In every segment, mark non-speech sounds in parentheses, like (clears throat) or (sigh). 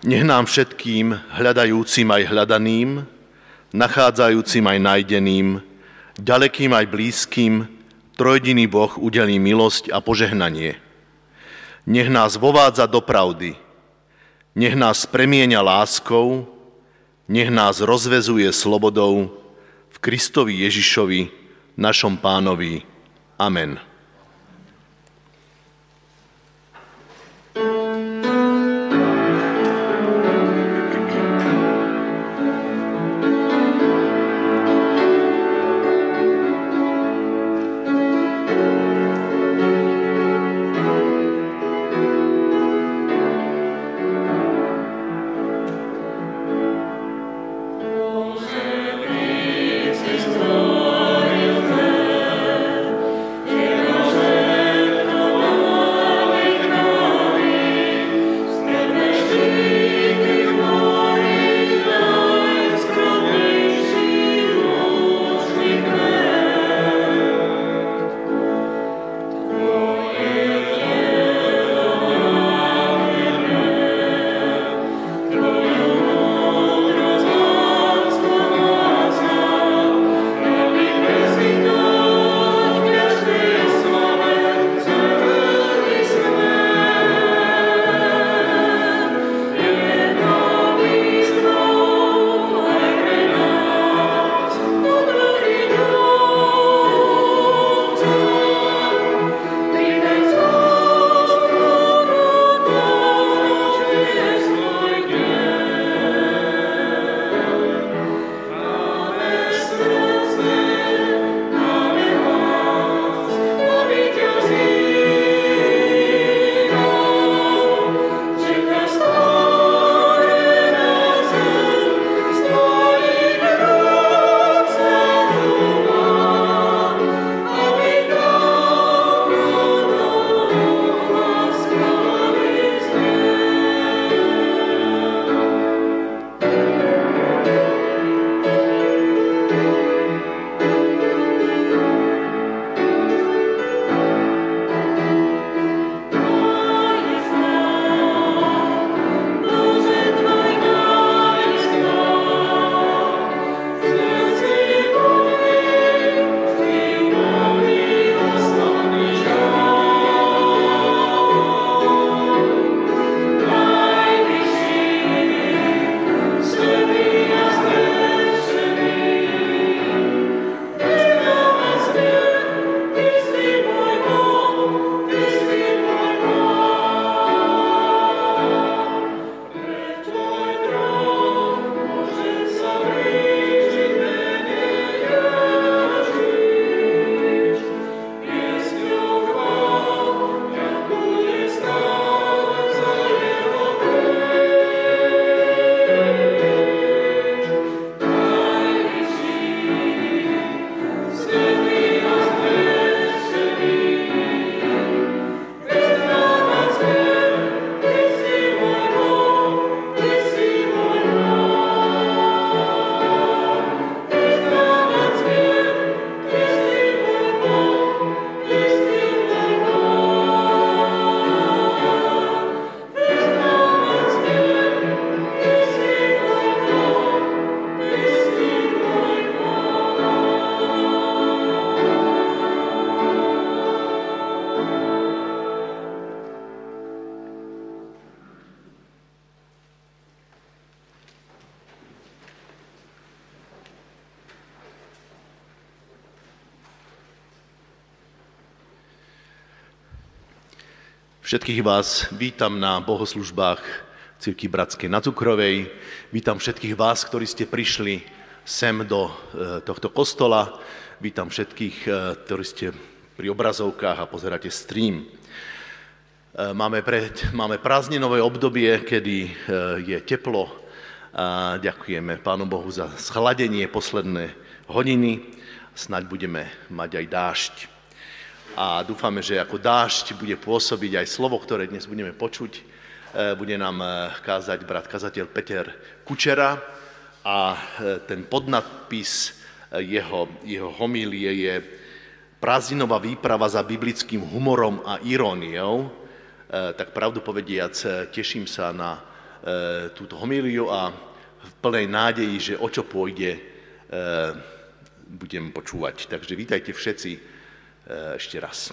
Nech nám všetkým, hľadajúcim aj hľadaným, nachádzajúcim aj najdeným, ďalekým aj blízkym, trojdiný Boh udelí milosť a požehnanie. Nech nás vovádza do pravdy, nech nás premieňa láskou, nech nás rozvezuje slobodou v Kristovi Ježišovi, našom pánovi. Amen. Všetkých vás vítam na bohoslužbách Círky Bratskej na Cukrovej. Vítam všetkých vás, ktorí ste prišli sem do e, tohto kostola. Vítam všetkých, e, ktorí ste pri obrazovkách a pozeráte stream. E, máme, pred, máme prázdninové obdobie, kedy je teplo a ďakujeme Pánu Bohu za schladenie posledné hodiny. Snaď budeme mať aj dážď a dúfame, že ako dážď bude pôsobiť aj slovo, ktoré dnes budeme počuť. E, bude nám e, kázať brat kazateľ Peter Kučera a e, ten podnadpis jeho, jeho homílie je prázdninová výprava za biblickým humorom a iróniou. Tak pravdu povediac, teším sa na túto homíliu a v plnej nádeji, že o čo pôjde, budem počúvať. Takže vítajte všetci ešte raz.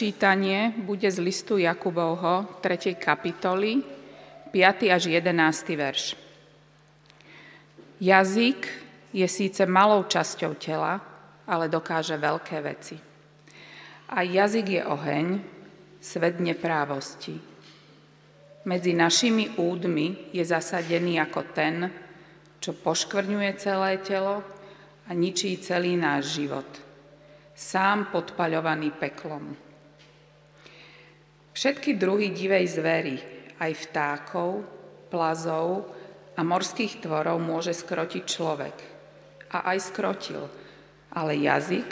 Čítanie bude z listu Jakubovho 3. kapitoly, 5. až 11. verš. Jazyk je síce malou časťou tela, ale dokáže veľké veci. A jazyk je oheň, svet neprávosti. Medzi našimi údmi je zasadený ako ten, čo poškvrňuje celé telo a ničí celý náš život – sám podpaľovaný peklom. Všetky druhy divej zvery, aj vtákov, plazov a morských tvorov môže skrotiť človek. A aj skrotil. Ale jazyk,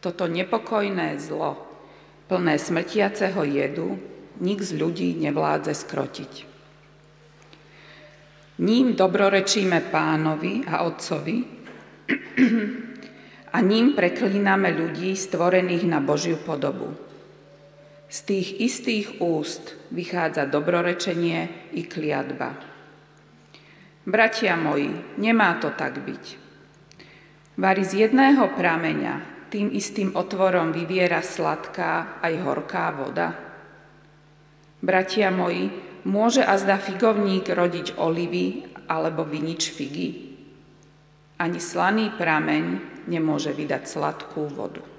toto nepokojné zlo, plné smrtiaceho jedu, nik z ľudí nevládze skrotiť. Ním dobrorečíme pánovi a otcovi, (clears throat) a ním preklíname ľudí stvorených na Božiu podobu. Z tých istých úst vychádza dobrorečenie i kliatba. Bratia moji, nemá to tak byť. Vary z jedného prameňa tým istým otvorom vyviera sladká aj horká voda. Bratia moji, môže azda figovník rodiť olivy alebo vinič figy? Ani slaný prameň nemôže vydať sladkú vodu.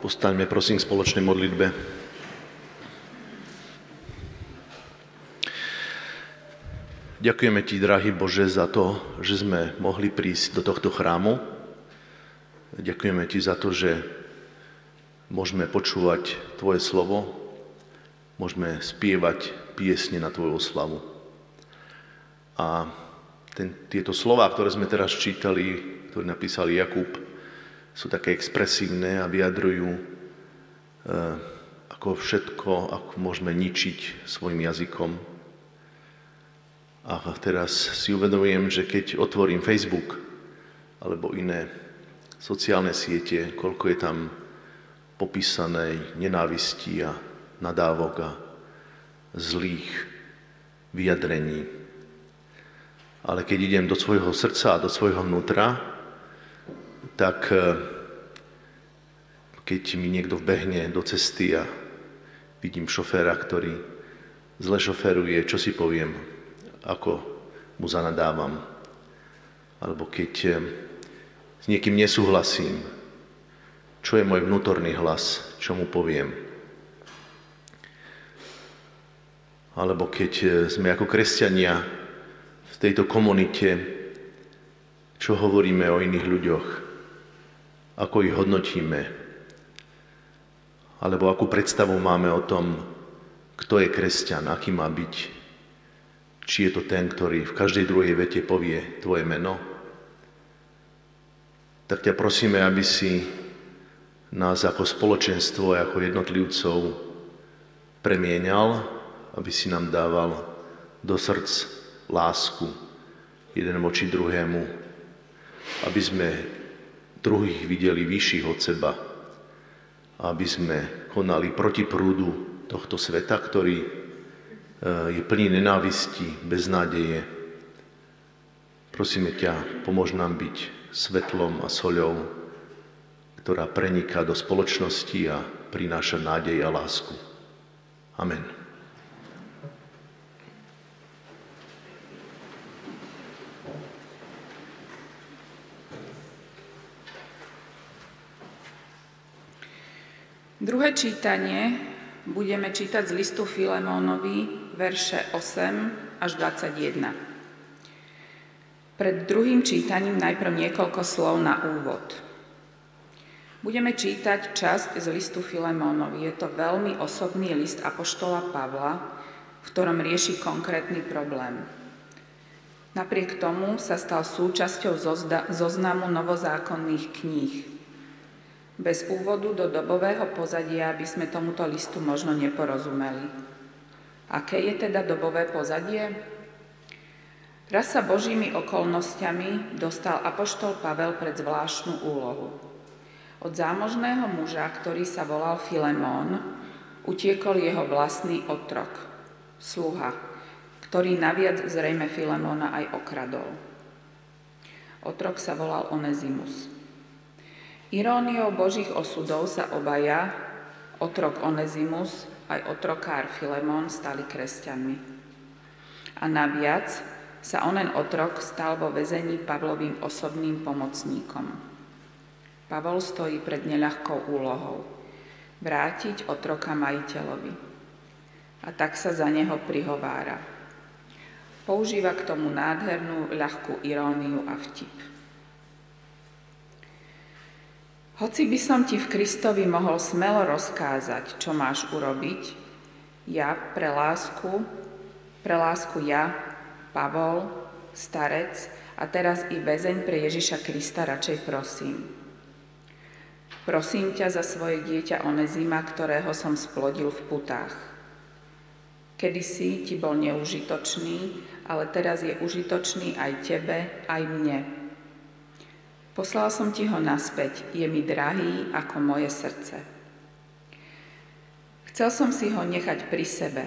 Postaňme prosím k spoločnej modlitbe. Ďakujeme Ti, drahý Bože, za to, že sme mohli prísť do tohto chrámu. Ďakujeme Ti za to, že môžeme počúvať Tvoje slovo, môžeme spievať piesne na Tvoju oslavu. A ten, tieto slova, ktoré sme teraz čítali, ktoré napísal Jakub, sú také expresívne a vyjadrujú, e, ako všetko, ako môžeme ničiť svojim jazykom, a teraz si uvedomujem, že keď otvorím Facebook alebo iné sociálne siete, koľko je tam popísanej nenávisti a nadávok a zlých vyjadrení. Ale keď idem do svojho srdca a do svojho vnútra, tak eh, keď mi niekto vbehne do cesty a vidím šoféra, ktorý zle šoferuje, čo si poviem? ako mu zanadávam. Alebo keď eh, s niekým nesúhlasím, čo je môj vnútorný hlas, čo mu poviem. Alebo keď eh, sme ako kresťania v tejto komunite, čo hovoríme o iných ľuďoch, ako ich hodnotíme, alebo akú predstavu máme o tom, kto je kresťan, aký má byť, či je to ten, ktorý v každej druhej vete povie tvoje meno, tak ťa prosíme, aby si nás ako spoločenstvo, ako jednotlivcov premienial, aby si nám dával do srdc lásku jeden voči druhému, aby sme druhých videli vyšších od seba, aby sme konali proti prúdu tohto sveta, ktorý Eh, je plný nenávisti, beznádeje. Prosíme ťa, pomôž nám byť svetlom a soľou, ktorá preniká do spoločnosti a prináša nádej a lásku. Amen. Druhé čítanie budeme čítať z listu Filemónovi, verše 8 až 21. Pred druhým čítaním najprv niekoľko slov na úvod. Budeme čítať časť z listu Filemónovi. Je to veľmi osobný list Apoštola Pavla, v ktorom rieši konkrétny problém. Napriek tomu sa stal súčasťou zoznamu novozákonných kníh. Bez úvodu do dobového pozadia by sme tomuto listu možno neporozumeli. Aké je teda dobové pozadie? Raz sa Božími okolnostiami dostal Apoštol Pavel pred zvláštnu úlohu. Od zámožného muža, ktorý sa volal Filemón, utiekol jeho vlastný otrok, sluha, ktorý naviac zrejme Filemóna aj okradol. Otrok sa volal Onezimus. Iróniou Božích osudov sa obaja, otrok Onezimus aj otrokár Filemón stali kresťanmi. A naviac sa onen otrok stal vo väzení Pavlovým osobným pomocníkom. Pavol stojí pred neľahkou úlohou vrátiť otroka majiteľovi. A tak sa za neho prihovára. Používa k tomu nádhernú ľahkú iróniu a vtip. Hoci by som ti v Kristovi mohol smelo rozkázať, čo máš urobiť, ja pre lásku, pre lásku ja, Pavol, starec a teraz i väzeň pre Ježiša Krista radšej prosím. Prosím ťa za svoje dieťa Onezima, ktorého som splodil v putách. Kedysi ti bol neužitočný, ale teraz je užitočný aj tebe, aj mne Poslal som ti ho naspäť, je mi drahý ako moje srdce. Chcel som si ho nechať pri sebe,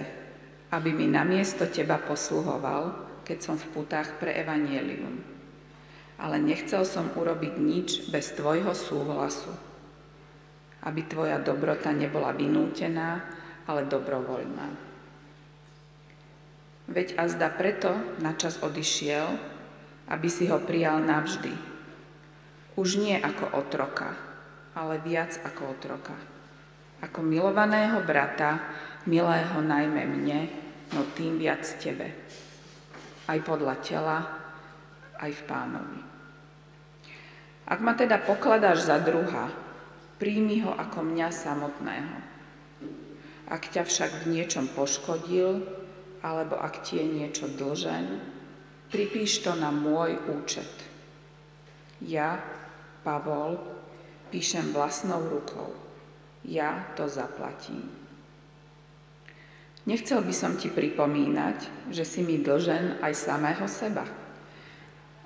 aby mi namiesto teba posluhoval, keď som v putách pre evanielium. Ale nechcel som urobiť nič bez tvojho súhlasu, aby tvoja dobrota nebola vynútená, ale dobrovoľná. Veď azda preto načas odišiel, aby si ho prijal navždy, už nie ako otroka, ale viac ako otroka. ako milovaného brata, milého najmä mne, no tým viac tebe. Aj podľa tela, aj v pánovi. Ak ma teda pokladáš za druha, príjmi ho ako mňa samotného. Ak ťa však v niečom poškodil, alebo ak ti je niečo dlžen, pripíš to na môj účet. Ja, Pavol, píšem vlastnou rukou. Ja to zaplatím. Nechcel by som ti pripomínať, že si mi dlžen aj samého seba.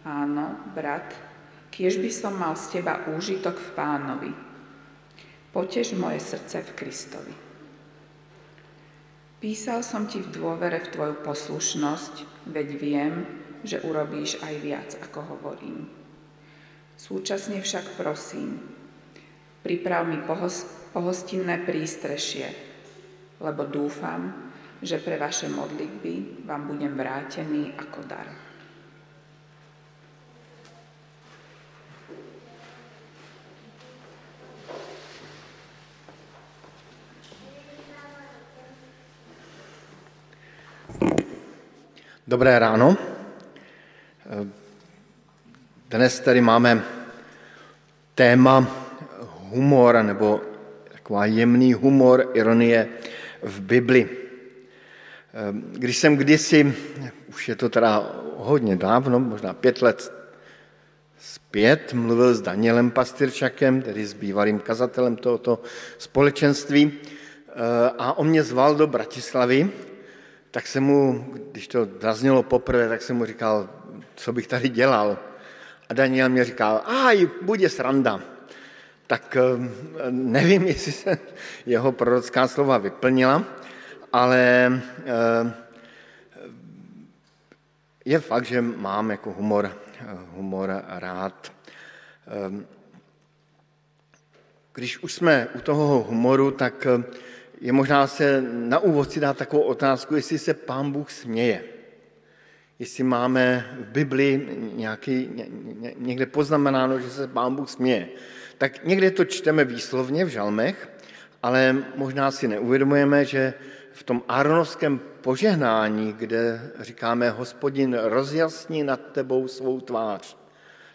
Áno, brat, kiež by som mal z teba úžitok v pánovi. Potež moje srdce v Kristovi. Písal som ti v dôvere v tvoju poslušnosť, veď viem, že urobíš aj viac, ako hovorím. Súčasne však prosím, priprav mi pohostinné prístrešie, lebo dúfam, že pre vaše modlitby vám budem vrátený ako dar. Dobré ráno. Dnes tady máme téma humor, nebo taková jemný humor, ironie v Bibli. Když jsem kdysi, už je to teda hodně dávno, možná pět let zpět, mluvil s Danielem Pastyrčakem, tedy s bývalým kazatelem tohoto společenství, a on mě zval do Bratislavy, tak jsem mu, když to zaznělo poprvé, tak jsem mu říkal, co bych tady dělal. A Daniel mě říkal, aj, bude sranda. Tak eh, nevím, (laughs) jestli se jeho prorocká slova vyplnila, ale eh, je fakt, že mám jako humor, humor rád. Eh, když už jsme u toho humoru, tak je možná se na úvod si dát takovou otázku, jestli se Pán Bůh směje. Jestli máme v Bibli nějaký, ně, někde poznamenáno, že se Pán Bůh směje. Tak někde to čteme výslovně v žalmech, ale možná si neuvědomujeme, že v tom Aronovském požehnání, kde říkáme hospodin rozjasní nad tebou svou tvář,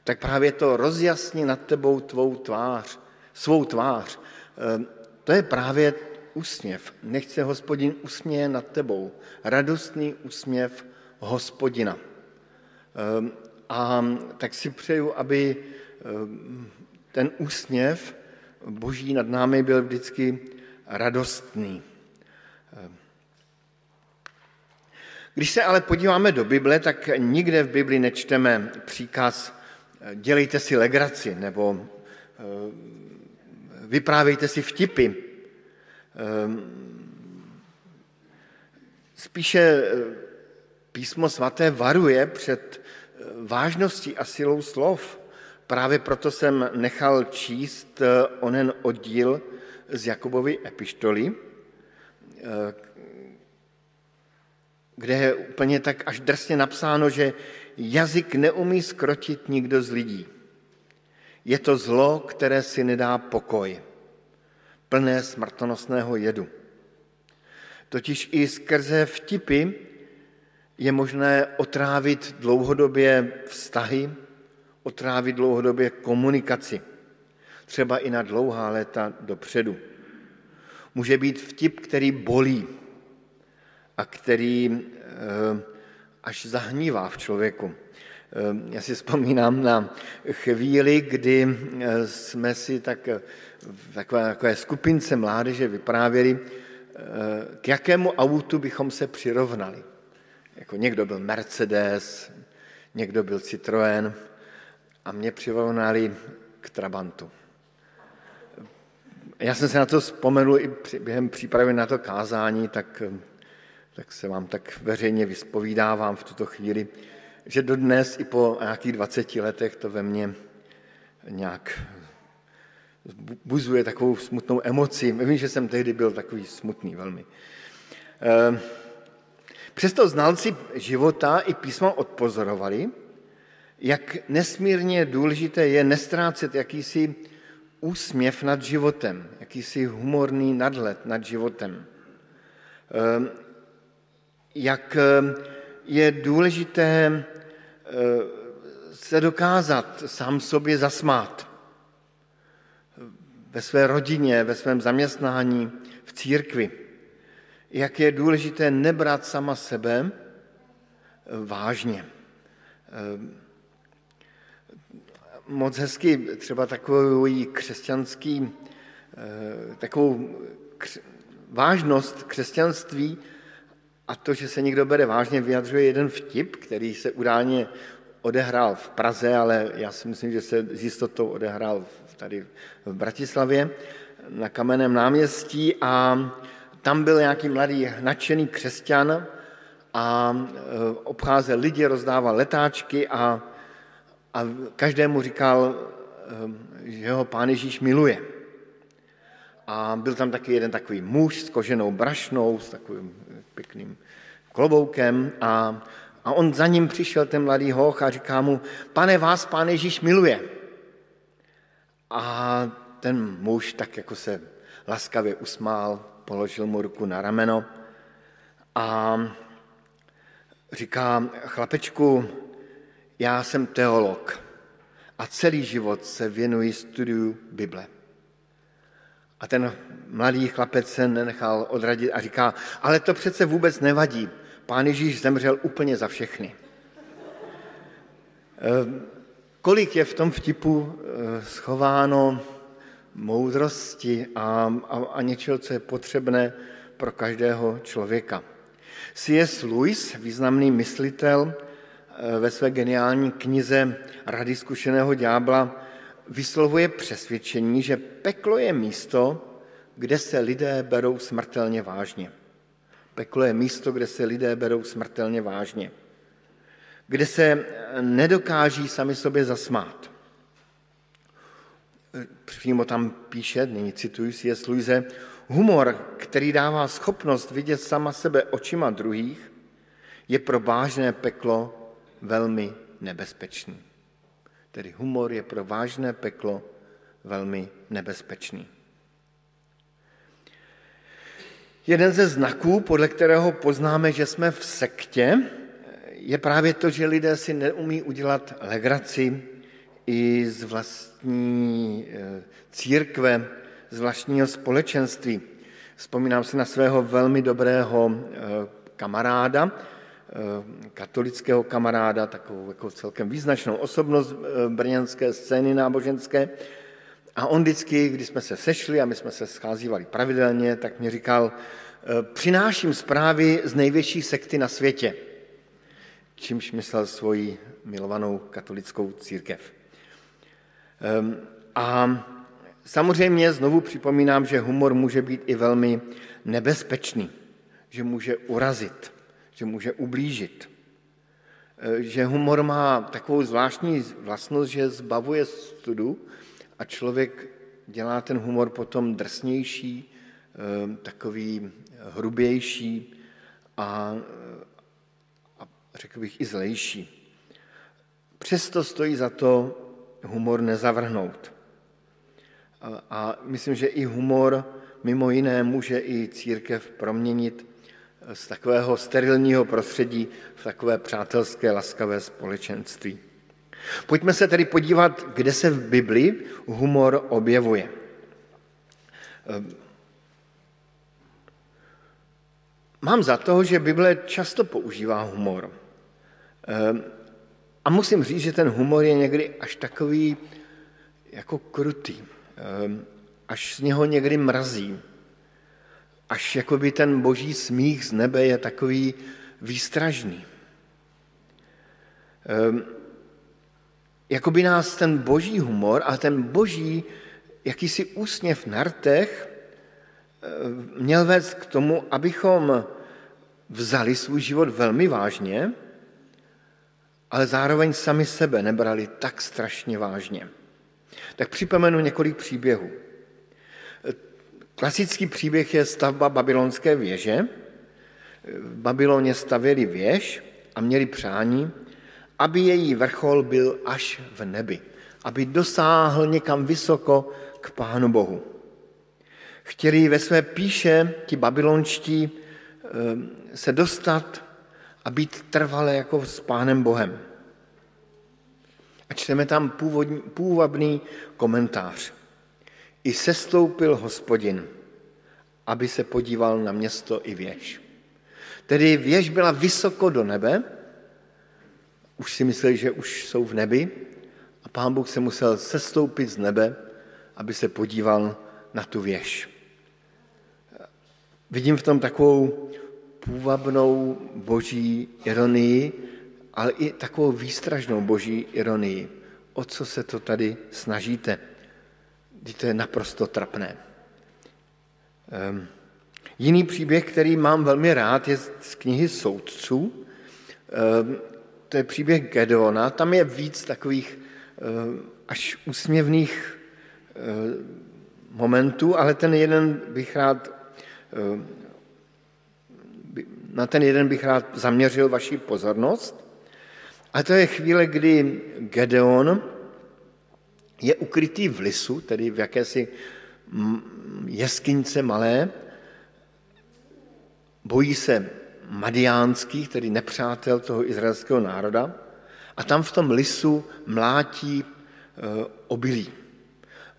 tak právě to rozjasní nad tebou tvou tvář, svou tvář, eh, to je právě úsměv. Nech se hospodin usměje nad tebou. Radostný úsměv hospodina. Ehm, a tak si přeju, aby ehm, ten úsměv boží nad námi byl vždycky radostný. Ehm. Když se ale podíváme do Bible, tak nikde v Bibli nečteme příkaz dělejte si legraci nebo vyprávějte si vtipy, spíše eh, písmo svaté varuje před eh, vážností a silou slov. Právě proto jsem nechal číst eh, onen oddíl z Jakubovy epištoly, kde je úplně tak až drsně napsáno, že jazyk neumí skrotit nikdo z lidí. Je to zlo, které si nedá pokoj plné smrtonosného jedu. Totiž i skrze vtipy je možné otrávit dlouhodobě vztahy, otrávit dlouhodobě komunikaci, třeba i na dlouhá léta dopředu. Může být vtip, který bolí a který eh, až zahnívá v člověku. Eh, já si vzpomínám na chvíli, kdy eh, jsme si tak v takové, takové skupince mládeže vyprávěli, k jakému autu bychom se přirovnali. Jako někdo byl Mercedes, někdo byl Citroën a mě přirovnali k Trabantu. Já jsem se na to vzpomenul i během přípravy na to kázání, tak, tak se vám tak veřejně vyspovídávám v tuto chvíli, že dodnes i po nějakých 20 letech to ve mně nějak buzuje takovou smutnou emoci. Vím, že jsem tehdy byl takový smutný velmi. Ehm, přesto znalci života i písma odpozorovali, jak nesmírně důležité je nestrácet jakýsi úsměv nad životem, jakýsi humorný nadhled nad životem. Ehm, jak ehm, je důležité ehm, se dokázat sám sobě zasmát ve své rodině, ve svém zaměstnání, v církvi. Jak je důležité nebrat sama sebe vážně. Moc hezky třeba takový křesťanský, eh, takovou vážnost křesťanství a to, že se někdo bere vážně, vyjadřuje jeden vtip, který se událně odehrál v Praze, ale já si myslím, že se s jistotou odehrál tady v Bratislavě na Kamenném náměstí a tam byl nějaký mladý nadšený křesťan a eh, obcházel lidi, rozdával letáčky a a každému říkal, ehm, že ho pán Ježíš miluje. A byl tam taky jeden takový muž s koženou brašnou, s takovým pěkným kloboukem a, a on za ním přišel, ten mladý hoch, a říká mu, pane, vás pán Ježíš miluje. A ten muž tak jako se laskavě usmál, položil mu ruku na rameno a říká, chlapečku, já jsem teolog a celý život se věnuji studiu Bible. A ten mladý chlapec se nenechal odradit a říká, ale to přece vůbec nevadí. Pán Ježíš zemřel úplně za všechny. Ehm, kolik je v tom vtipu eh, schováno moudrosti a, a, a něčeho, co je potřebné pro každého člověka. C.S. Lewis, významný myslitel, Eh, ve své geniální knize Rady zkušeného ďábla vyslovuje přesvědčení, že peklo je místo, kde se lidé berou smrtelně vážně. Peklo je místo, kde se lidé berou smrtelně vážně. Kde se nedokáží sami sobě zasmát. Přímo tam píše, nyní cituji si je Luise, humor, který dává schopnost vidět sama sebe očima druhých, je pro vážné peklo velmi nebezpečný. Tedy humor je pro vážné peklo velmi nebezpečný. Jeden ze znaků, podle kterého poznáme, že jsme v sektě, je právě to, že lidé si neumí udělat legraci i z vlastní eh, církve, z vlastního společenství. Vzpomínám si na svého velmi dobrého eh, kamaráda, Eh, katolického kamaráda, takovou jako celkem význačnou osobnost brněnské scény náboženské. A on vždycky, když jsme se sešli a my jsme se scházívali pravidelně, tak mi říkal, přináším zprávy z největší sekty na světě, čímž myslel svoji milovanou katolickou církev. Ehm, a samozřejmě znovu připomínám, že humor může být i velmi nebezpečný, že může urazit že může ublížit. E, že humor má takovou zvláštní vlastnost, že zbavuje studu a člověk dělá ten humor potom drsnější, e, takový hrubější a, a řekl bych i zlejší. Přesto stojí za to humor nezavrhnout. A, myslím, že i humor mimo jiné může i církev proměnit z takového sterilního prostředí v takové přátelské, laskavé společenství. Pojďme se tedy podívat, kde se v Bibli humor objevuje. Ehm, mám za to, že Bible často používá humor. Ehm, a musím říct, že ten humor je někdy až takový jako krutý. Ehm, až z něho někdy mrazí až jakoby ten boží smích z nebe je takový výstražný. Um, jakoby nás ten boží humor a ten boží jakýsi úsměv na rtech ehm, měl vést k tomu, abychom vzali svůj život velmi vážně, ale zároveň sami sebe nebrali tak strašně vážně. Tak připomenu několik příběhů. Klasický příběh je stavba babylonské věže. V Babyloně stavěli věž a měli přání, aby její vrchol byl až v nebi, aby dosáhl někam vysoko k Pánu Bohu. Chtěli ve své píše ti babylonští eh, se dostat a být trvalé jako s Pánem Bohem. A čteme tam původní, půvabný komentář. I sestoupil hospodin, aby se podíval na město i věž. Tedy věž byla vysoko do nebe, už si mysleli, že už jsou v nebi a pán Bůh se musel sestoupit z nebe, aby se podíval na tu věž. Vidím v tom takovou půvabnou boží ironii, ale i takovou výstražnou boží ironii. O co se to tady snažíte? Když to je naprosto trapné. Um, jiný příběh, který mám velmi rád, je z knihy Soudců. Um, to je příběh Gedeona. Tam je víc takových um, až úsměvných momentů, ale ten jeden bych rád na ten jeden bych rád zaměřil vaši pozornost. A to je chvíle, kdy Gedeon je ukrytý v lisu, tedy v jakési jeskyňce malé, bojí se madiánských, tedy nepřátel toho izraelského národa, a tam v tom lisu mlátí e, obilí.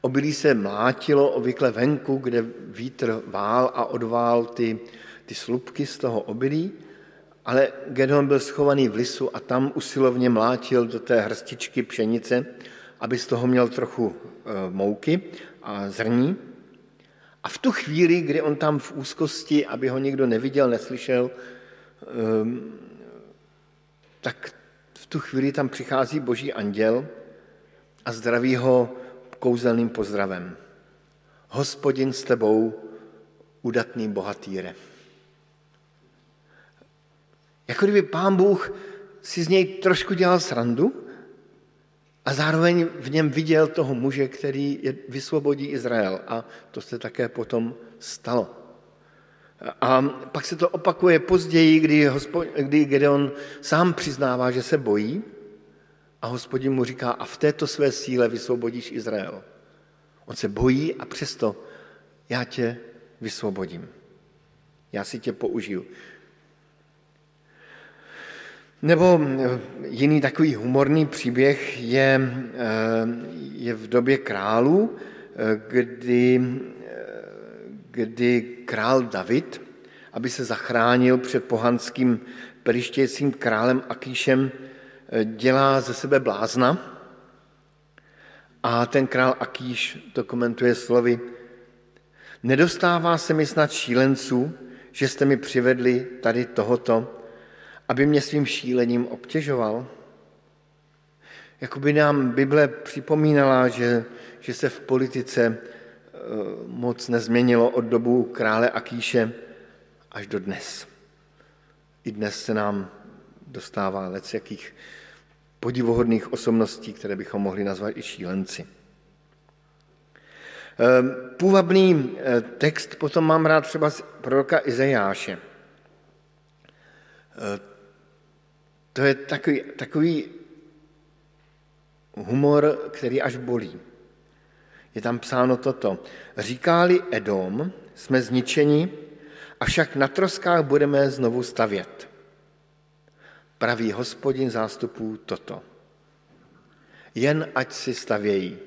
Obilí se mlátilo obvykle venku, kde vítr vál a odvál ty, ty slupky z toho obilí, ale Gedeon byl schovaný v lisu a tam usilovně mlátil do té hrstičky pšenice, aby z toho měl trochu e, mouky a zrní. A v tu chvíli, kdy on tam v úzkosti, aby ho někdo neviděl, neslyšel, ehm, tak v tu chvíli tam přichází boží anděl a zdraví ho kouzelným pozdravem. Hospodin s tebou, udatný bohatýre. Jako kdyby pán Bůh si z něj trošku dělal srandu a zároveň v něm viděl toho muže, který je, vysvobodí Izrael. A to se také potom stalo. A pak se to opakuje později, kdy, hospod, kdy Gedeon sám přiznává, že se bojí a hospodin mu říká, a v této své síle vysvobodíš Izrael. On se bojí a přesto já tě vysvobodím. Já si tě použiju. Nebo eh, jiný takový humorný příběh je, eh, je v době králů, eh, kdy, kdy král David, aby se zachránil před pohanským perištějícím králem Akíšem, dělá ze sebe blázna. A ten král Akíš to komentuje slovy, nedostává se mi snad šílenců, že jste mi přivedli tady tohoto, aby mě svým šílením obtěžoval? Jakoby nám Bible připomínala, že, že se v politice eh, moc nezměnilo od dobu krále Akíše až do dnes. I dnes se nám dostává lec jakých podivohodných osobností, které bychom mohli nazvat i šílenci. Ehm, půvabný eh, text potom mám rád třeba z proroka Izajáše. To je takový, takový humor, který až bolí. Je tam psáno toto. Říkáli Edom, jsme zničeni, avšak na troskách budeme znovu stavět. Praví hospodin zástupů toto. Jen ať si stavějí,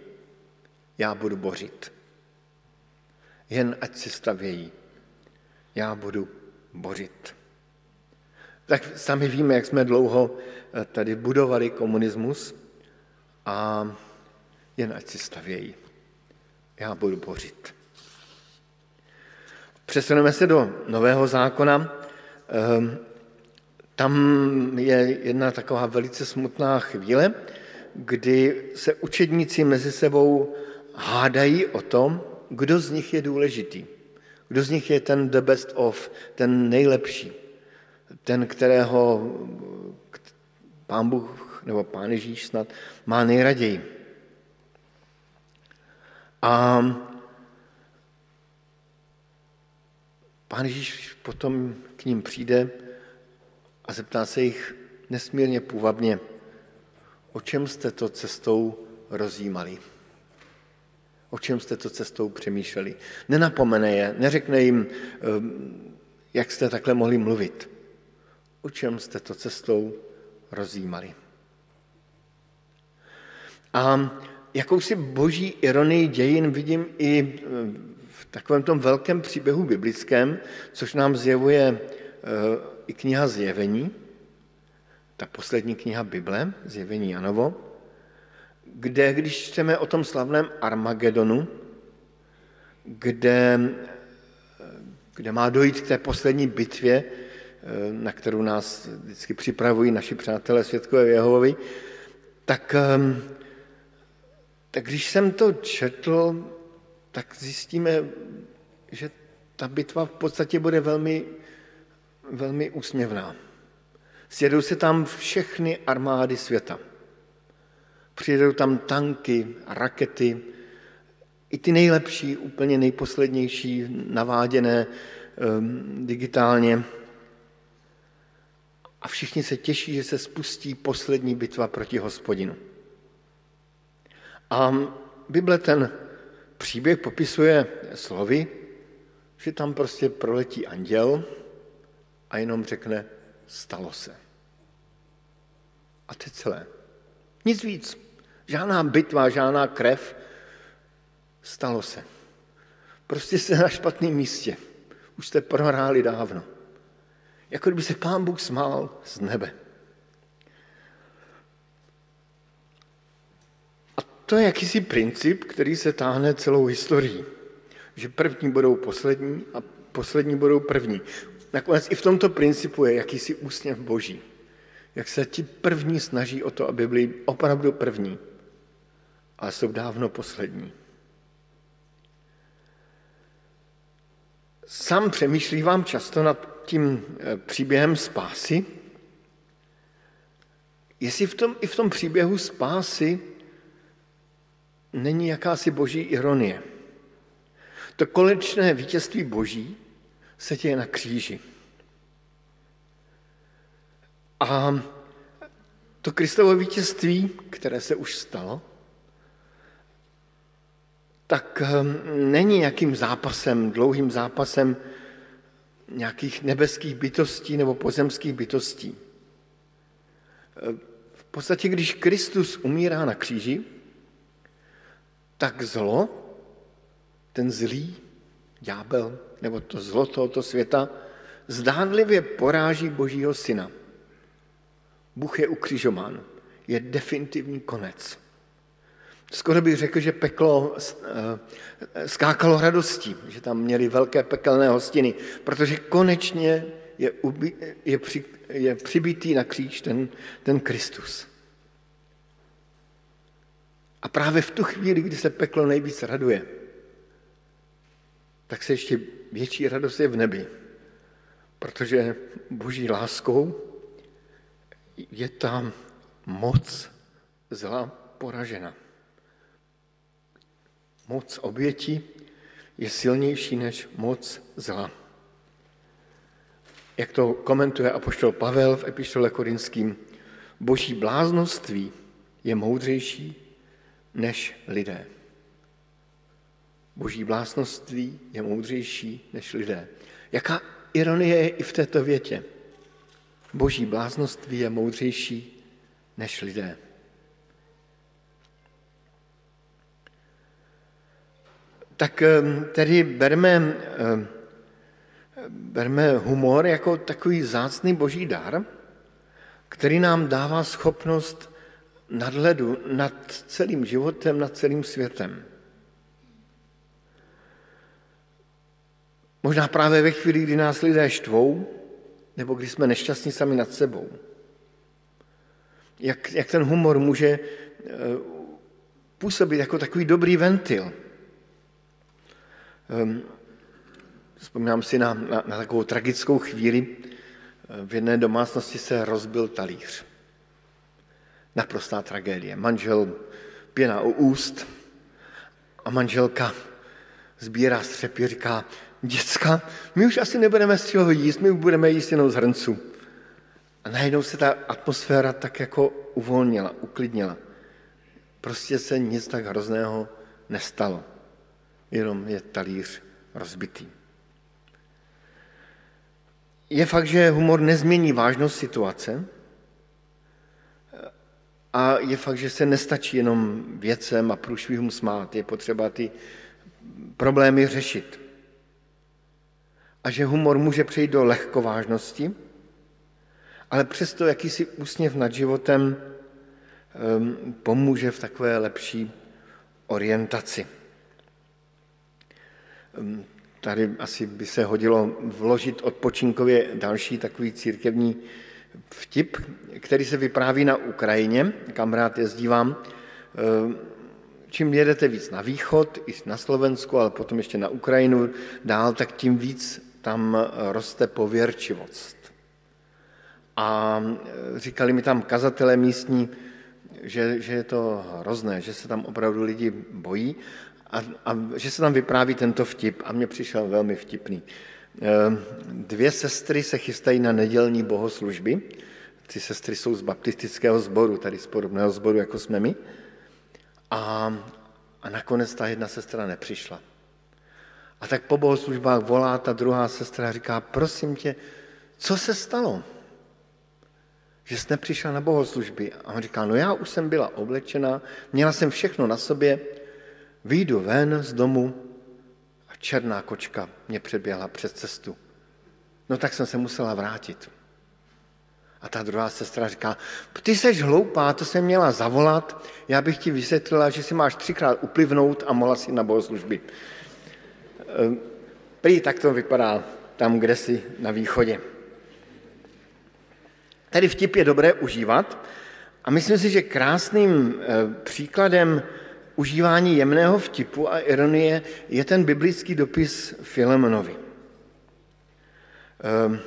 já budu bořit. Jen ať si stavějí, já budu bořit. Tak sami víme, jak jsme dlouho eh, tady budovali komunismus a jen ať si stavějí. Já budu bořit. Přesuneme se do Nového zákona. Ehm, tam je jedna taková velice smutná chvíle, kdy se učedníci mezi sebou hádají o tom, kdo z nich je důležitý. Kdo z nich je ten the best of, ten nejlepší ten, kterého pán Bůh nebo pán Ježíš snad má nejraději. A pán Ježíš potom k ním přijde a zeptá se jich nesmírně půvabně, o čem jste to cestou rozjímali? O čem jste to cestou přemýšleli? Nenapomene je, neřekne jim, ehm, jak jste takhle mohli mluvit. O čem jste to cestou rozjímali? A jakousi boží ironii dějin vidím i ehm, v takovém tom velkém příběhu biblickém, což nám zjevuje ehm, i kniha Zjevení, ta poslední kniha Bible, Zjevení Janovo, kde, když čteme o tom slavném Armagedonu, kde, kde má dojít k té poslední bitvě, na kterou nás vždycky připravují naši přátelé Světkové Jehovovi, tak, tak když jsem to četl, tak zjistíme, že ta bitva v podstatě bude velmi, velmi úsměvná. Sjedou se tam všechny armády světa. Přijedou tam tanky, rakety, i ty nejlepší, úplně nejposlednější, naváděné um, digitálně. A všichni se těší, že se spustí poslední bitva proti hospodinu. A Bible ten příběh popisuje slovy, že tam prostě proletí anděl a jenom řekne, stalo se. A to je celé. Nic víc. Žádná bitva, žádná krev. Stalo se. Prostě jste na špatném místě. Už jste prohráli dávno. Jako kdyby se pán Bůh smál z nebe. A to je jakýsi princip, který se táhne celou historií. Že první budou poslední a poslední budou první. Nakonec i v tomto principu je jakýsi úsměv boží. Jak se ti první snaží o to, aby byli opravdu první, ale jsou dávno poslední. Sám přemýšlím často nad tím eh, příběhem spásy, jestli v tom, i v tom příběhu spásy není jakási boží ironie. To konečné vítězství boží se děje na kříži. A to Kristovo vítězství, které se už stalo, tak ehm, není nějakým zápasem, dlouhým zápasem nějakých nebeských bytostí nebo pozemských bytostí. V podstatě, když Kristus umírá na kříži, tak zlo, ten zlý ďábel, nebo to zlo tohoto světa, zdánlivě poráží Božího syna. Bůh je ukřižován. Je definitivní konec. Skoro bych řekl, že peklo eh, skákalo radostí, že tam měli velké pekelné hostiny, protože konečně je, ubi, je, při, je přibitý na kříž ten, ten Kristus. A právě v tu chvíli, kdy se peklo nejvíc raduje, tak se ještě větší radost je v nebi, protože boží láskou je tam moc zla poražena. Moc oběti je silnější než moc zla. Jak to komentuje apoštol Pavel v epištole korinským, boží bláznoství je moudřejší než lidé. Boží bláznoství je moudřejší než lidé. Jaká ironie je i v této větě. Boží bláznoství je moudřejší než lidé. Tak tedy berme, berme humor jako takový zácný boží dar, který nám dává schopnost nadhledu nad celým životem, nad celým světem. Možná právě ve chvíli, kdy nás lidé štvou, nebo když jsme nešťastní sami nad sebou. Jak, jak ten humor může eh, působit jako takový dobrý ventil. Ehm, vzpomínám si na, na, na takovou tragickou chvíli. V jedné domácnosti se rozbil talíř. Naprostá tragédie. Manžel pěna u úst a manželka sbírá střepy, říká, děcka, my už asi nebudeme z čeho jíst, my budeme jíst jenom z hrnců. A najednou se ta atmosféra tak jako uvolnila, uklidnila. Prostě se nic tak hrozného nestalo. Jenom je talíř rozbitý. Je fakt, že humor nezmění vážnost situace a je fakt, že se nestačí jenom věcem a průšvihům smát. Je potřeba ty problémy řešit. A že humor může přejít do lehkovážnosti, ale přesto jakýsi úsměv nad životem um, pomůže v takové lepší orientaci. Um, tady asi by se hodilo vložit odpočinkově další takový církevní vtip, který se vypráví na Ukrajině, kam rád jezdívám. Ehm, čím jedete víc na východ, i na Slovensku, ale potom ještě na Ukrajinu dál, tak tím víc tam roste pověrčivost. A e, říkali mi tam kazatelé místní, že, že je to hrozné, že se tam opravdu lidi bojí a, a že se tam vypráví tento vtip a mně přišel velmi vtipný. Ehm, dvě sestry se chystají na nedělní bohoslužby. Ty sestry jsou z baptistického sboru, tady z podobného sboru, jako jsme my. A, a nakonec ta jedna sestra nepřišla. A tak po bohoslužbách volá ta druhá sestra a říká, prosím tě, co se stalo? Že jsi nepřišla na bohoslužby. A on říká, no já už jsem byla oblečená, měla jsem všechno na sobě, vyjdu ven z domu a černá kočka mě přeběhla přes cestu. No tak jsem se musela vrátit. A ta druhá sestra říká, ty jsi hloupá, to jsem měla zavolat, já bych ti vysvětlila, že si máš třikrát uplivnout a mohla si na bohoslužby. Ehm, prý tak to vypadá tam, kde si na východě. Tady vtip je dobré užívat a myslím si, že krásným eh, příkladem užívání jemného vtipu a ironie je ten biblický dopis Filemonovi. Um,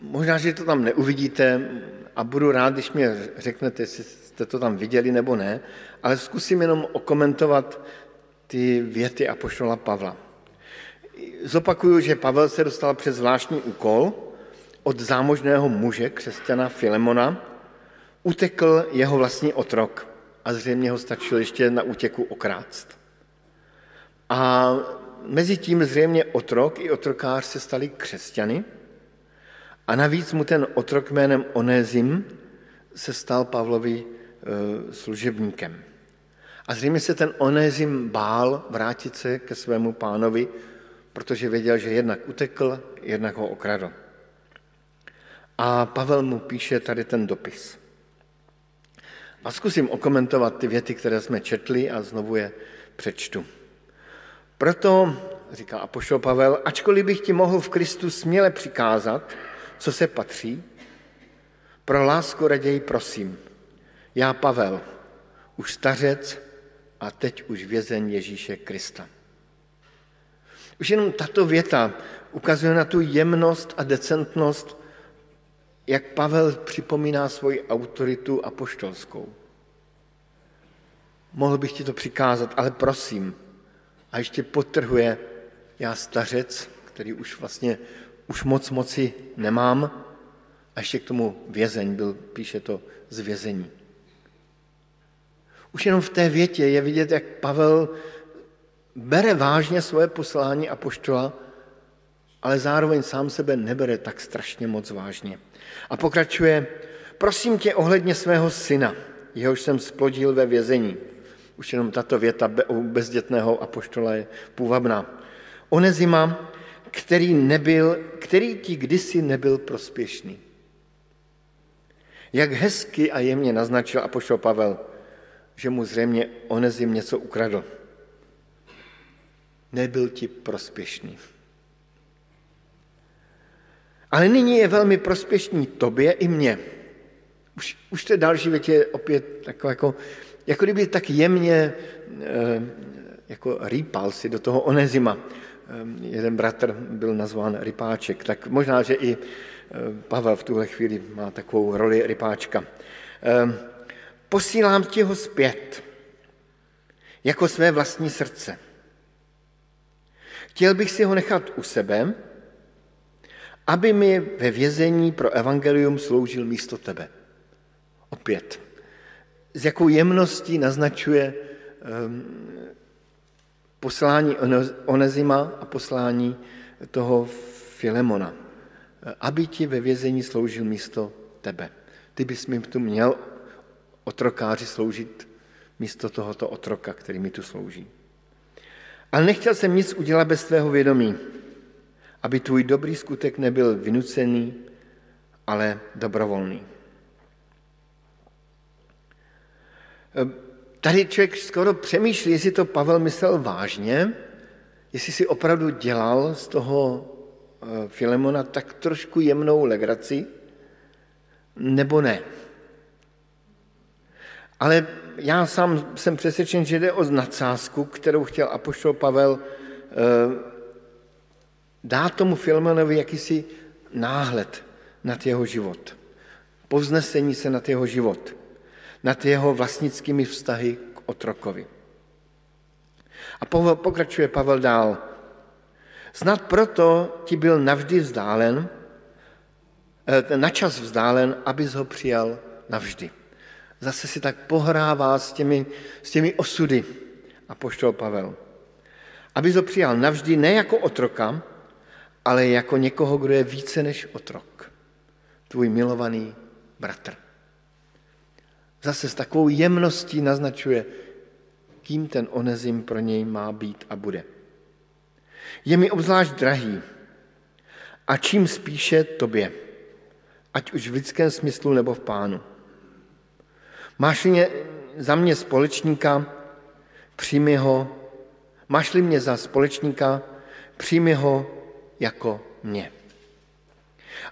možná, že to tam neuvidíte a budu rád, když mě řeknete, jestli jste to tam viděli nebo ne, ale zkusím jenom okomentovat ty věty Apoštola Pavla. Zopakuju, že Pavel se dostal přes zvláštní úkol od zámožného muže, křesťana Filemona, utekl jeho vlastní otrok a zřejmě ho stačilo ještě na útěku okrást. A mezi tím zřejmě otrok i otrokář se stali křesťany a navíc mu ten otrok jménem Onezim se stal Pavlovi e, služebníkem. A zřejmě se ten Onezim bál vrátit se ke svému pánovi, protože věděl, že jednak utekl, jednak ho okradl. A Pavel mu píše tady ten dopis. A zkusím okomentovat ty věty, které jsme četli a znovu je přečtu. Proto, říká Apoštol Pavel, ačkoliv bych ti mohl v Kristu směle přikázat, co se patří, pro lásku raději prosím. Já, Pavel, už stařec a teď už vězeň Ježíše Krista. Už jenom tato věta ukazuje na tu jemnost a decentnost jak Pavel připomíná svoji autoritu apoštolskou. Mohl bych ti to přikázat, ale prosím. A ještě potrhuje, já stařec, který už vlastně už moc moci nemám, a ještě k tomu vězeň byl, píše to z vězení. Už jenom v té větě je vidět, jak Pavel bere vážně svoje poslání a poštola, ale zároveň sám sebe nebere tak strašně moc vážně. A pokračuje, prosím tě ohledně svého syna, jehož jsem splodil ve vězení. Už jenom tato věta u bezdětného apoštola je půvabná. Onezima, který, nebyl, který ti kdysi nebyl prospěšný. Jak hezky a jemně naznačil apoštol Pavel, že mu zřejmě Onezim něco ukradl. Nebyl ti prospěšný. Ale nyní je velmi prospěšný tobě i mně. Už, už to další větě je opět takové jako, jako kdyby tak jemně eh, jako rýpal si do toho Onezima. Eh, jeden bratr byl nazván rypáček, tak možná, že i eh, Pavel v tuhle chvíli má takovou roli rypáčka. Posílám ti ho zpět, jako své vlastní srdce. Chtěl bych si ho nechat u sebe, aby mi ve vězení pro evangelium sloužil místo tebe. Opět, s jakou jemností naznačuje um, poslání Onezima a poslání toho Filemona, aby ti ve vězení sloužil místo tebe. Ty bys mi tu měl otrokáři sloužit místo tohoto otroka, který mi tu slouží. Ale nechtěl jsem nic udělat bez tvého vědomí, aby tvůj dobrý skutek nebyl vynucený, ale dobrovolný. Tady člověk skoro přemýšlí, jestli to Pavel myslel vážně, jestli si opravdu dělal z toho eh, Filemona tak trošku jemnou legraci, nebo ne. Ale já sám jsem přesvědčen, že jde o nadsázku, kterou chtěl apoštol Pavel dát tomu Filemonovi jakýsi náhled nad jeho život. Povznesení se nad jeho život. Nad jeho vlastnickými vztahy k otrokovi. A pokračuje Pavel dál. Snad proto ti byl navždy vzdálen, eh, na čas vzdálen, abys ho přijal navždy zase si tak pohrává s těmi, s těmi osudy a poštol Pavel. Aby to přijal navždy ne jako otroka, ale jako někoho, kdo je více než otrok. Tvůj milovaný bratr. Zase s takovou jemností naznačuje, kým ten onezim pro něj má být a bude. Je mi obzvlášť drahý a čím spíše tobě, ať už v lidském smyslu nebo v pánu. Máš-li mě, za mě společníka, přijmi ho. Máš-li mě za společníka, přijmi ho jako mě.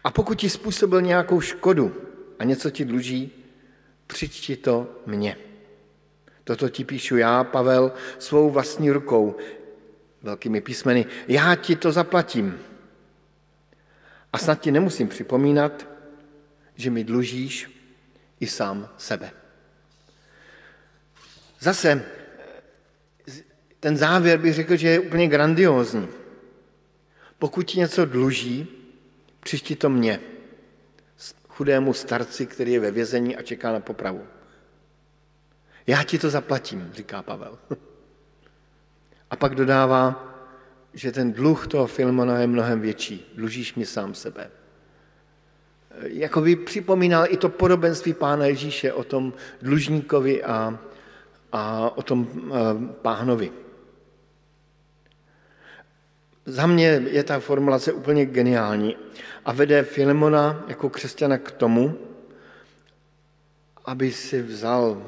A pokud ti způsobil nějakou škodu a něco ti dluží, přičti to mně. Toto ti píšu já, Pavel, svou vlastní rukou, velkými písmeny. Já ti to zaplatím. A snad ti nemusím připomínat, že mi dlužíš i sám sebe. Zase ten závěr bych řekl, že je úplně grandiózní. Pokud ti něco dluží, přišti to mně, chudému starci, který je ve vězení a čeká na popravu. Já ti to zaplatím, říká Pavel. (laughs) A pak dodává, že ten dluh toho Filmona je mnohem větší. Dlužíš mi sám sebe. Jako by připomínal i to podobenství Pána Ježíše o tom dlužníkovi a, a o tom eh, páhnovi. Za mě je ta formulace úplně geniální a vede Filemona jako křesťana k tomu, aby si vzal,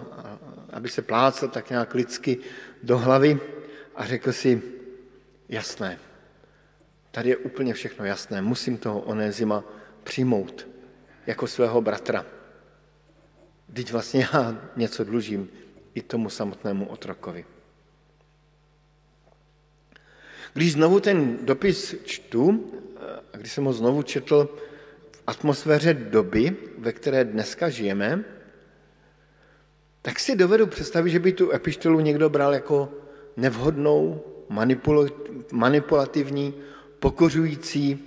aby se plácel tak nějak lidsky do hlavy a řekl si, jasné, tady je úplně všechno jasné, musím toho Onézima přijmout jako svého bratra. Teď vlastně já něco dlužím, i tomu samotnému otrokovi. Když znovu ten dopis čtu, a když jsem ho znovu četl v atmosféře doby, ve které dneska žijeme, tak si dovedu představit, že by tu epištolu někdo bral jako nevhodnou, manipulativní, pokořující,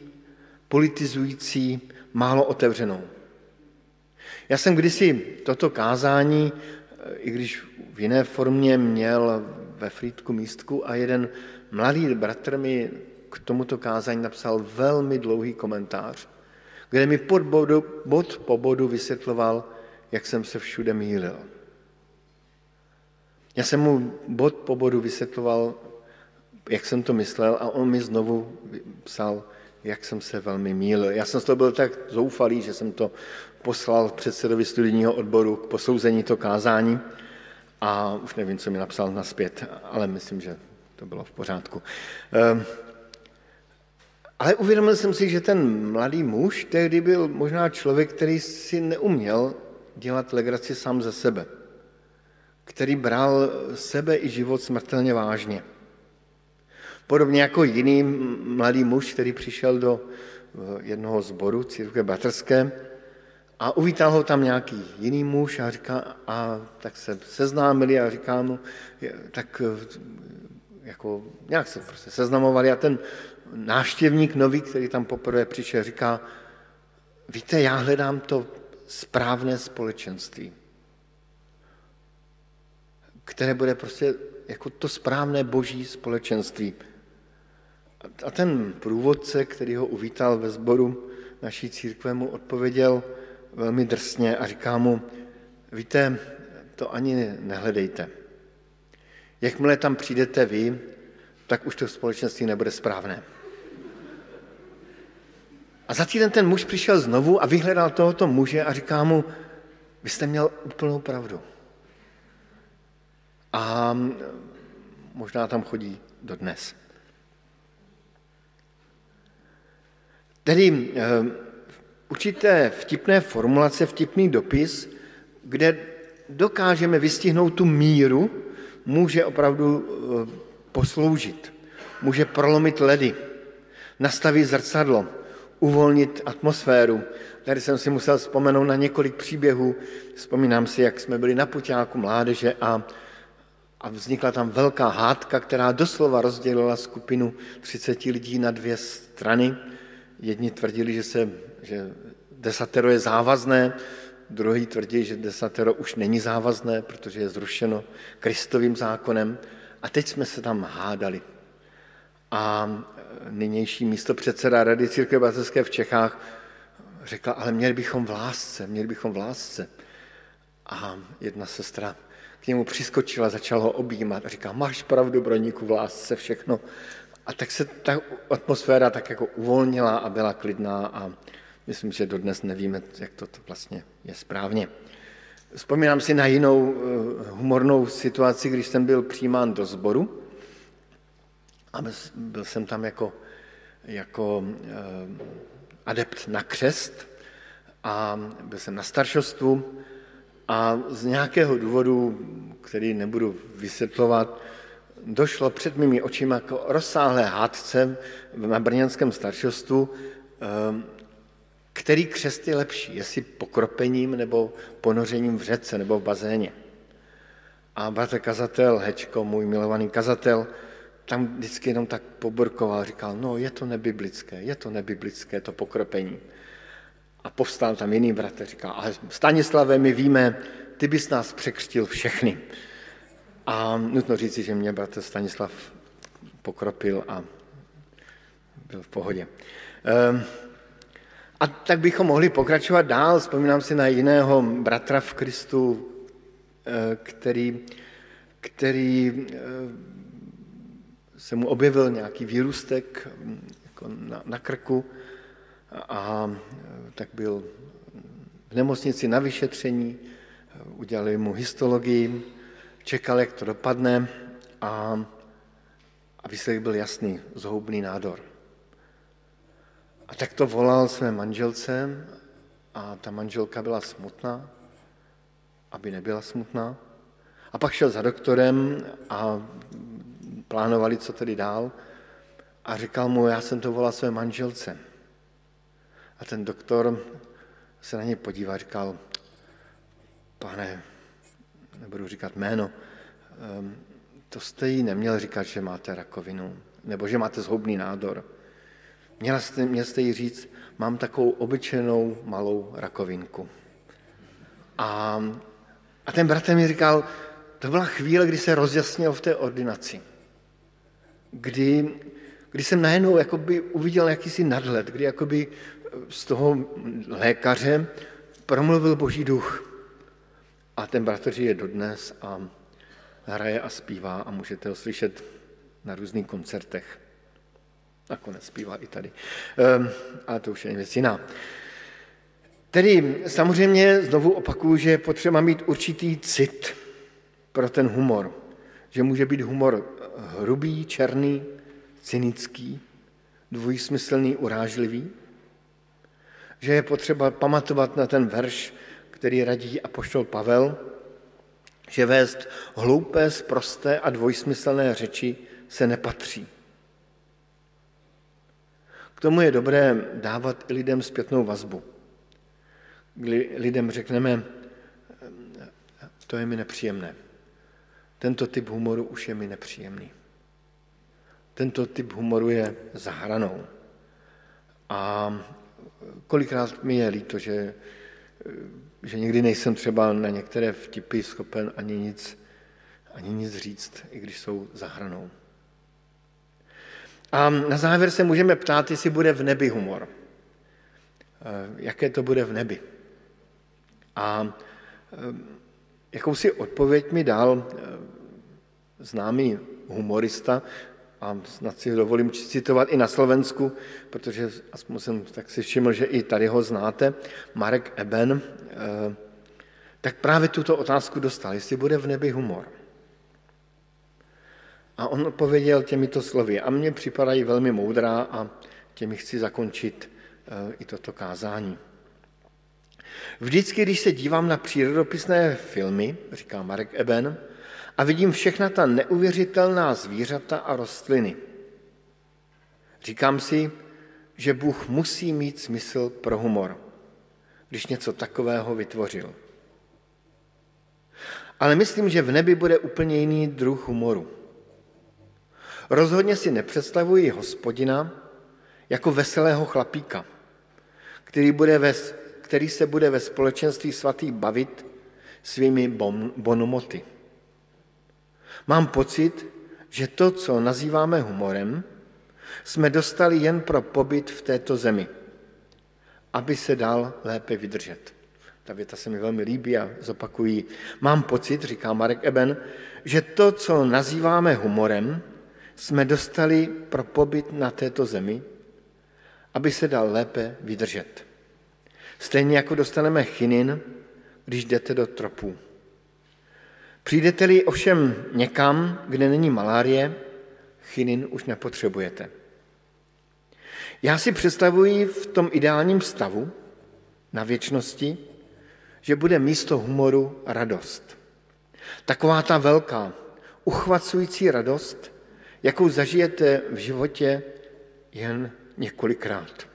politizující, málo otevřenou. Já jsem kdysi toto kázání, i když v jiné formě měl ve Frýdku místku a jeden mladý bratr mi k tomuto kázání napsal velmi dlouhý komentář, kde mi pod bodu, bod po bodu vysvětloval, jak jsem se všude mýlil. Já jsem mu bod po bodu vysvětloval, jak jsem to myslel a on mi znovu psal, jak jsem se velmi mýlil. Já jsem z toho byl tak zoufalý, že jsem to poslal předsedovi studijního odboru k posouzení to kázání a už nevím, co mi napsal naspět, ale myslím, že to bylo v pořádku. Ehm, ale uvědomil jsem si, že ten mladý muž tehdy byl možná člověk, který si neuměl dělat legraci sám ze sebe, který bral sebe i život smrtelně vážně. Podobně jako jiný mladý muž, který přišel do eh, jednoho zboru církve batrské, a uvítal ho tam nějaký jiný muž a, říká, a tak se seznámili a říká mu, tak jako nějak se prostě seznamovali a ten návštěvník nový, který tam poprvé přišel, říká, víte, já hledám to správné společenství, které bude prostě jako to správné boží společenství. A ten průvodce, který ho uvítal ve sboru naší církve, mu odpověděl velmi drsně a říká mu, víte, to ani nehledejte. Jakmile tam přijdete vy, tak už to společenství nebude správné. A za týden ten muž přišel znovu a vyhledal tohoto muže a říká mu, vy jste měl úplnou pravdu. A možná tam chodí do dnes. Tedy eh, určité vtipné formulace, vtipný dopis, kde dokážeme vystihnout tu míru, může opravdu eh, posloužit. Může prolomit ledy, nastavit zrcadlo, uvolnit atmosféru. Tady jsem si musel vzpomenout na několik příběhů. Vzpomínám si, jak jsme byli na puťáku mládeže a, a vznikla tam velká hádka, která doslova rozdělila skupinu 30 lidí na dvě strany. Jedni tvrdili, že, se, že desatero je závazné, druhý tvrdí, že desatero už není závazné, protože je zrušeno kristovým zákonem. A teď jsme se tam hádali. A nynější místo předseda Rady Církve Bratrské v Čechách řekla, ale měli bychom v lásce, měli bychom v lásce. A jedna sestra k němu přiskočila, začala ho objímat a říká, máš pravdu, broníku, v lásce všechno. A tak se ta atmosféra tak jako uvolnila a byla klidná a myslím, že dodnes nevíme, jak to vlastně je správně. Vzpomínám si na jinou eh, humornou situaci, když jsem byl přijímán do sboru a byl jsem tam jako, jako eh, adept na křest a byl jsem na staršostvu a z nějakého důvodu, který nebudu vysvětlovat, došlo před mými očima jako rozsáhlé hádce na brněnském staršostvu, eh, který křest je lepší, jestli pokropením nebo ponořením v řece nebo v bazéně. A bratr kazatel, Hečko, můj milovaný kazatel, tam vždycky jenom tak poburkoval, říkal, no je to nebiblické, je to nebiblické, to pokropení. A povstal tam jiný bratr, říkal, ale Stanislave, my víme, ty bys nás překřtil všechny. A nutno říci, že mě bratr Stanislav pokropil a byl v pohodě. Um, a tak bychom mohli pokračovat dál. Vzpomínám si na jiného bratra v Kristu, eh, který, který eh, se mu objevil nějaký výrůstek jako na, na krku a eh, tak byl v nemocnici na vyšetření, udělali mu histologii, čekal, jak to dopadne a, a výsledek byl jasný, zhoubný nádor. A tak to volal své manželce a ta manželka byla smutná, aby nebyla smutná. A pak šel za doktorem a plánovali, co tedy dál. A říkal mu, já jsem to volal své manželce. A ten doktor se na něj podíval říkal, pane, nebudu říkat jméno, ehm, to jste jí neměl říkat, že máte rakovinu, nebo že máte zhoubný nádor. Měl jste, měl jste jí říct, mám takovou obyčejnou malou rakovinku. A, a ten bratr mi říkal, to byla chvíle, kdy se rozjasnil v té ordinaci. Kdy, kdy jsem najednou jakoby uviděl jakýsi nadhled, kdy jakoby z toho lékaře promluvil Boží duch. A ten bratr žije dodnes a hraje a zpívá a můžete ho slyšet na různých koncertech. Nakonec zpívá i tady. Um, ale to už je věc jiná. Tedy samozřejmě znovu opakuju, že je potřeba mít určitý cit pro ten humor. Že může být humor hrubý, černý, cynický, dvojsmyslný, urážlivý. Že je potřeba pamatovat na ten verš, který radí apoštol Pavel, že vést hloupé, sprosté a dvojsmyslné řeči se nepatří. K tomu je dobré dávat i lidem zpětnou vazbu. Kdy lidem řekneme, to je mi nepříjemné. Tento typ humoru už je mi nepříjemný. Tento typ humoru je za hranou. A kolikrát mi je líto, že, že někdy nejsem třeba na některé vtipy schopen ani nic, ani nic říct, i když jsou za hranou. A na závěr se můžeme ptát, jestli bude v nebi humor. Eh, jaké to bude v nebi. A eh, jakousi odpověď mi dal eh, známý humorista, a snad si dovolím citovat i na Slovensku, protože aspoň jsem tak si všiml, že i tady ho znáte, Marek Eben, tak právě tuto otázku dostal, jestli bude v nebi humor. A on odpověděl těmito slovy a mně připadají velmi moudrá a těmi chci zakončit eh, i toto kázání. Vždycky, když se dívám na přírodopisné filmy, říká Marek Eben, a vidím všechna ta neuvěřitelná zvířata a rostliny, říkám si, že Bůh musí mít smysl pro humor, když něco takového vytvořil. Ale myslím, že v nebi bude úplně jiný druh humoru. Rozhodně si nepředstavuji hospodina jako veselého chlapíka, který, bude ve, který se bude ve společenství svatých bavit svými bon, bonomoty. Mám pocit, že to, co nazýváme humorem, jsme dostali jen pro pobyt v této zemi, aby se dal lépe vydržet. Ta věta se mi velmi líbí a zopakují. Mám pocit, říká Marek Eben, že to, co nazýváme humorem, jsme dostali pro pobyt na této zemi, aby se dal lépe vydržet. Stejně jako dostaneme chinin, když jdete do tropů. Přijdete-li ovšem někam, kde není malárie, chinin už nepotřebujete. Já si představuji v tom ideálním stavu na věčnosti, že bude místo humoru radost. Taková ta velká, uchvacující radost, jakou zažijete v životě jen několikrát.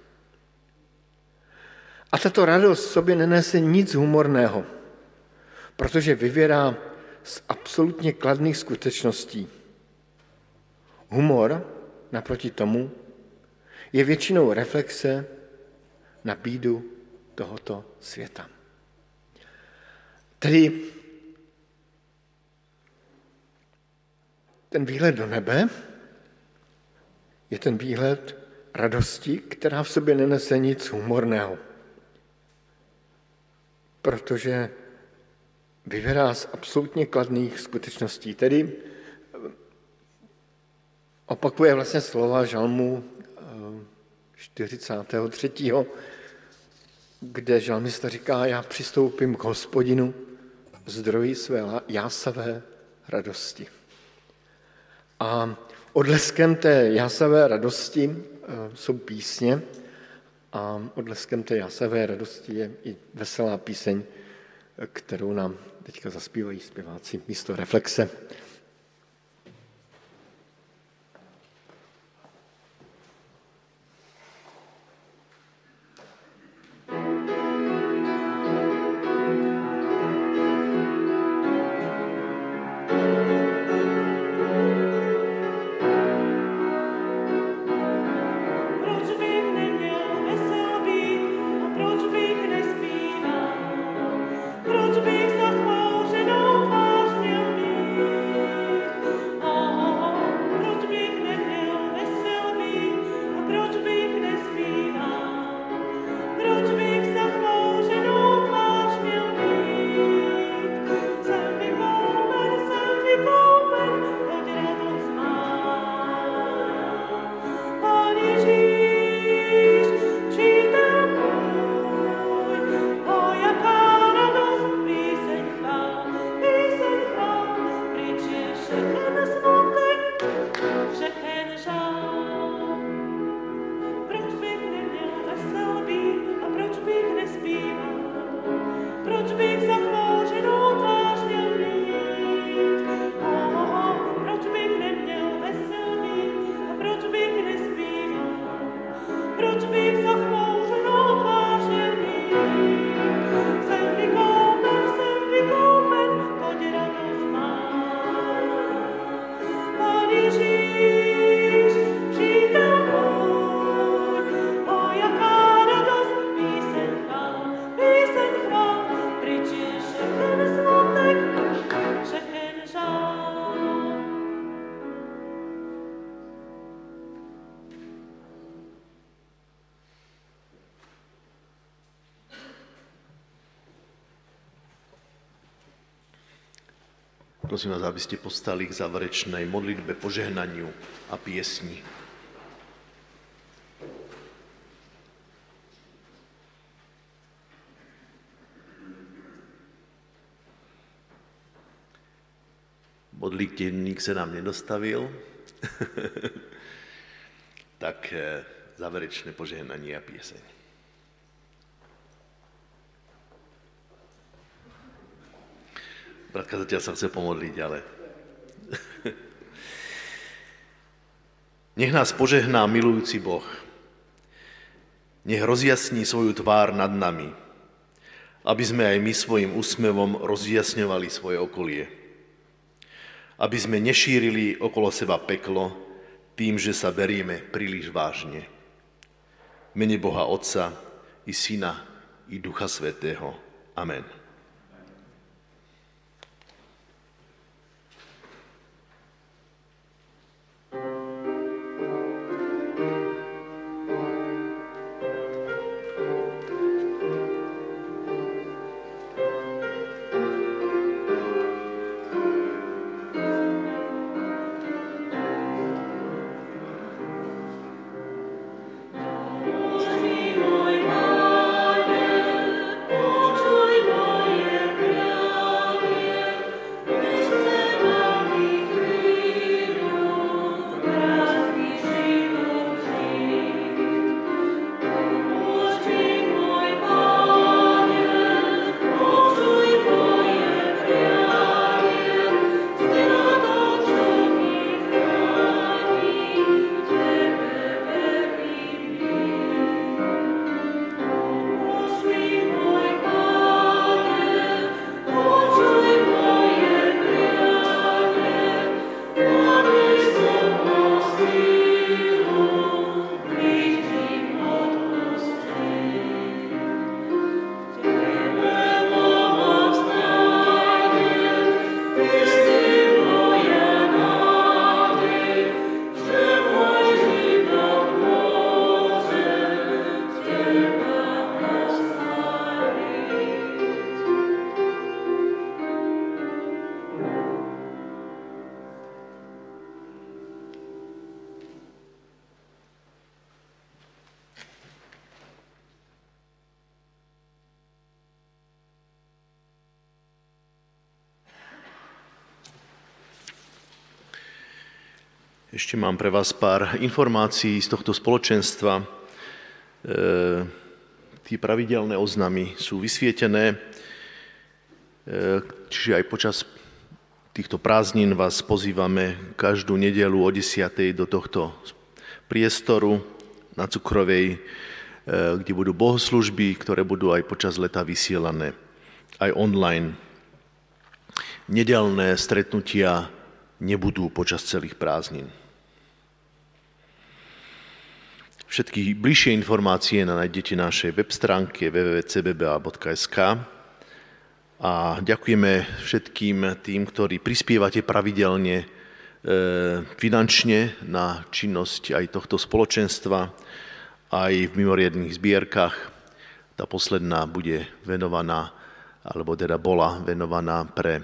A tato radost sobě nenese nic humorného, protože vyvěrá z absolutně kladných skutečností. Humor, naproti tomu, je většinou reflexe na bídu tohoto světa. Tedy Ten výhled do nebe je ten výhled radosti, která v sobě nenese nic humorného. Protože vyverá z absolutně kladných skutečností. Tedy opakuje vlastně slova žalmu 43. Eh, kde žalmista říká, já přistoupím k hospodinu, zdroji své jásavé radosti. A odleskem té jásavé radosti eh, jsou písně a odleskem té jásavé radosti je i veselá píseň, kterou nám teďka zaspívají zpěváci místo reflexe. Prosím vás, aby ste postali k záverečnej modlitbe, požehnaniu a piesni. Modlitevník se nám nedostavil, (laughs) tak eh, záverečné požehnanie a pieseň. Bratka zatiaľ sa chce pomodliť, ale... Nech nás požehná milujúci Boh. Nech rozjasní svoju tvár nad nami, aby sme aj my svojim úsmevom rozjasňovali svoje okolie. Aby sme nešírili okolo seba peklo tým, že sa berieme príliš vážne. Mene Boha Otca i Syna i Ducha Svetého. Amen. Ešte mám pre vás pár informácií z tohto spoločenstva. E, tí pravidelné oznamy sú vysvietené, e, čiže aj počas týchto prázdnin vás pozývame každú nedelu o 10. do tohto priestoru na Cukrovej, e, kde budú bohoslužby, ktoré budú aj počas leta vysielané, aj online. Nedelné stretnutia nebudú počas celých prázdnin. Všetky bližšie informácie nájdete na našej web stránke www.cbba.sk a ďakujeme všetkým tým, ktorí prispievate pravidelne e, finančne na činnosť aj tohto spoločenstva, aj v mimoriadných zbierkach. Tá posledná bude venovaná, alebo teda bola venovaná pre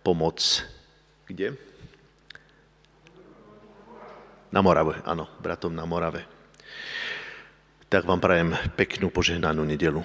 pomoc kde? Na Morave, áno, bratom na Morave tak vám prajem peknú požehnanú nedelu.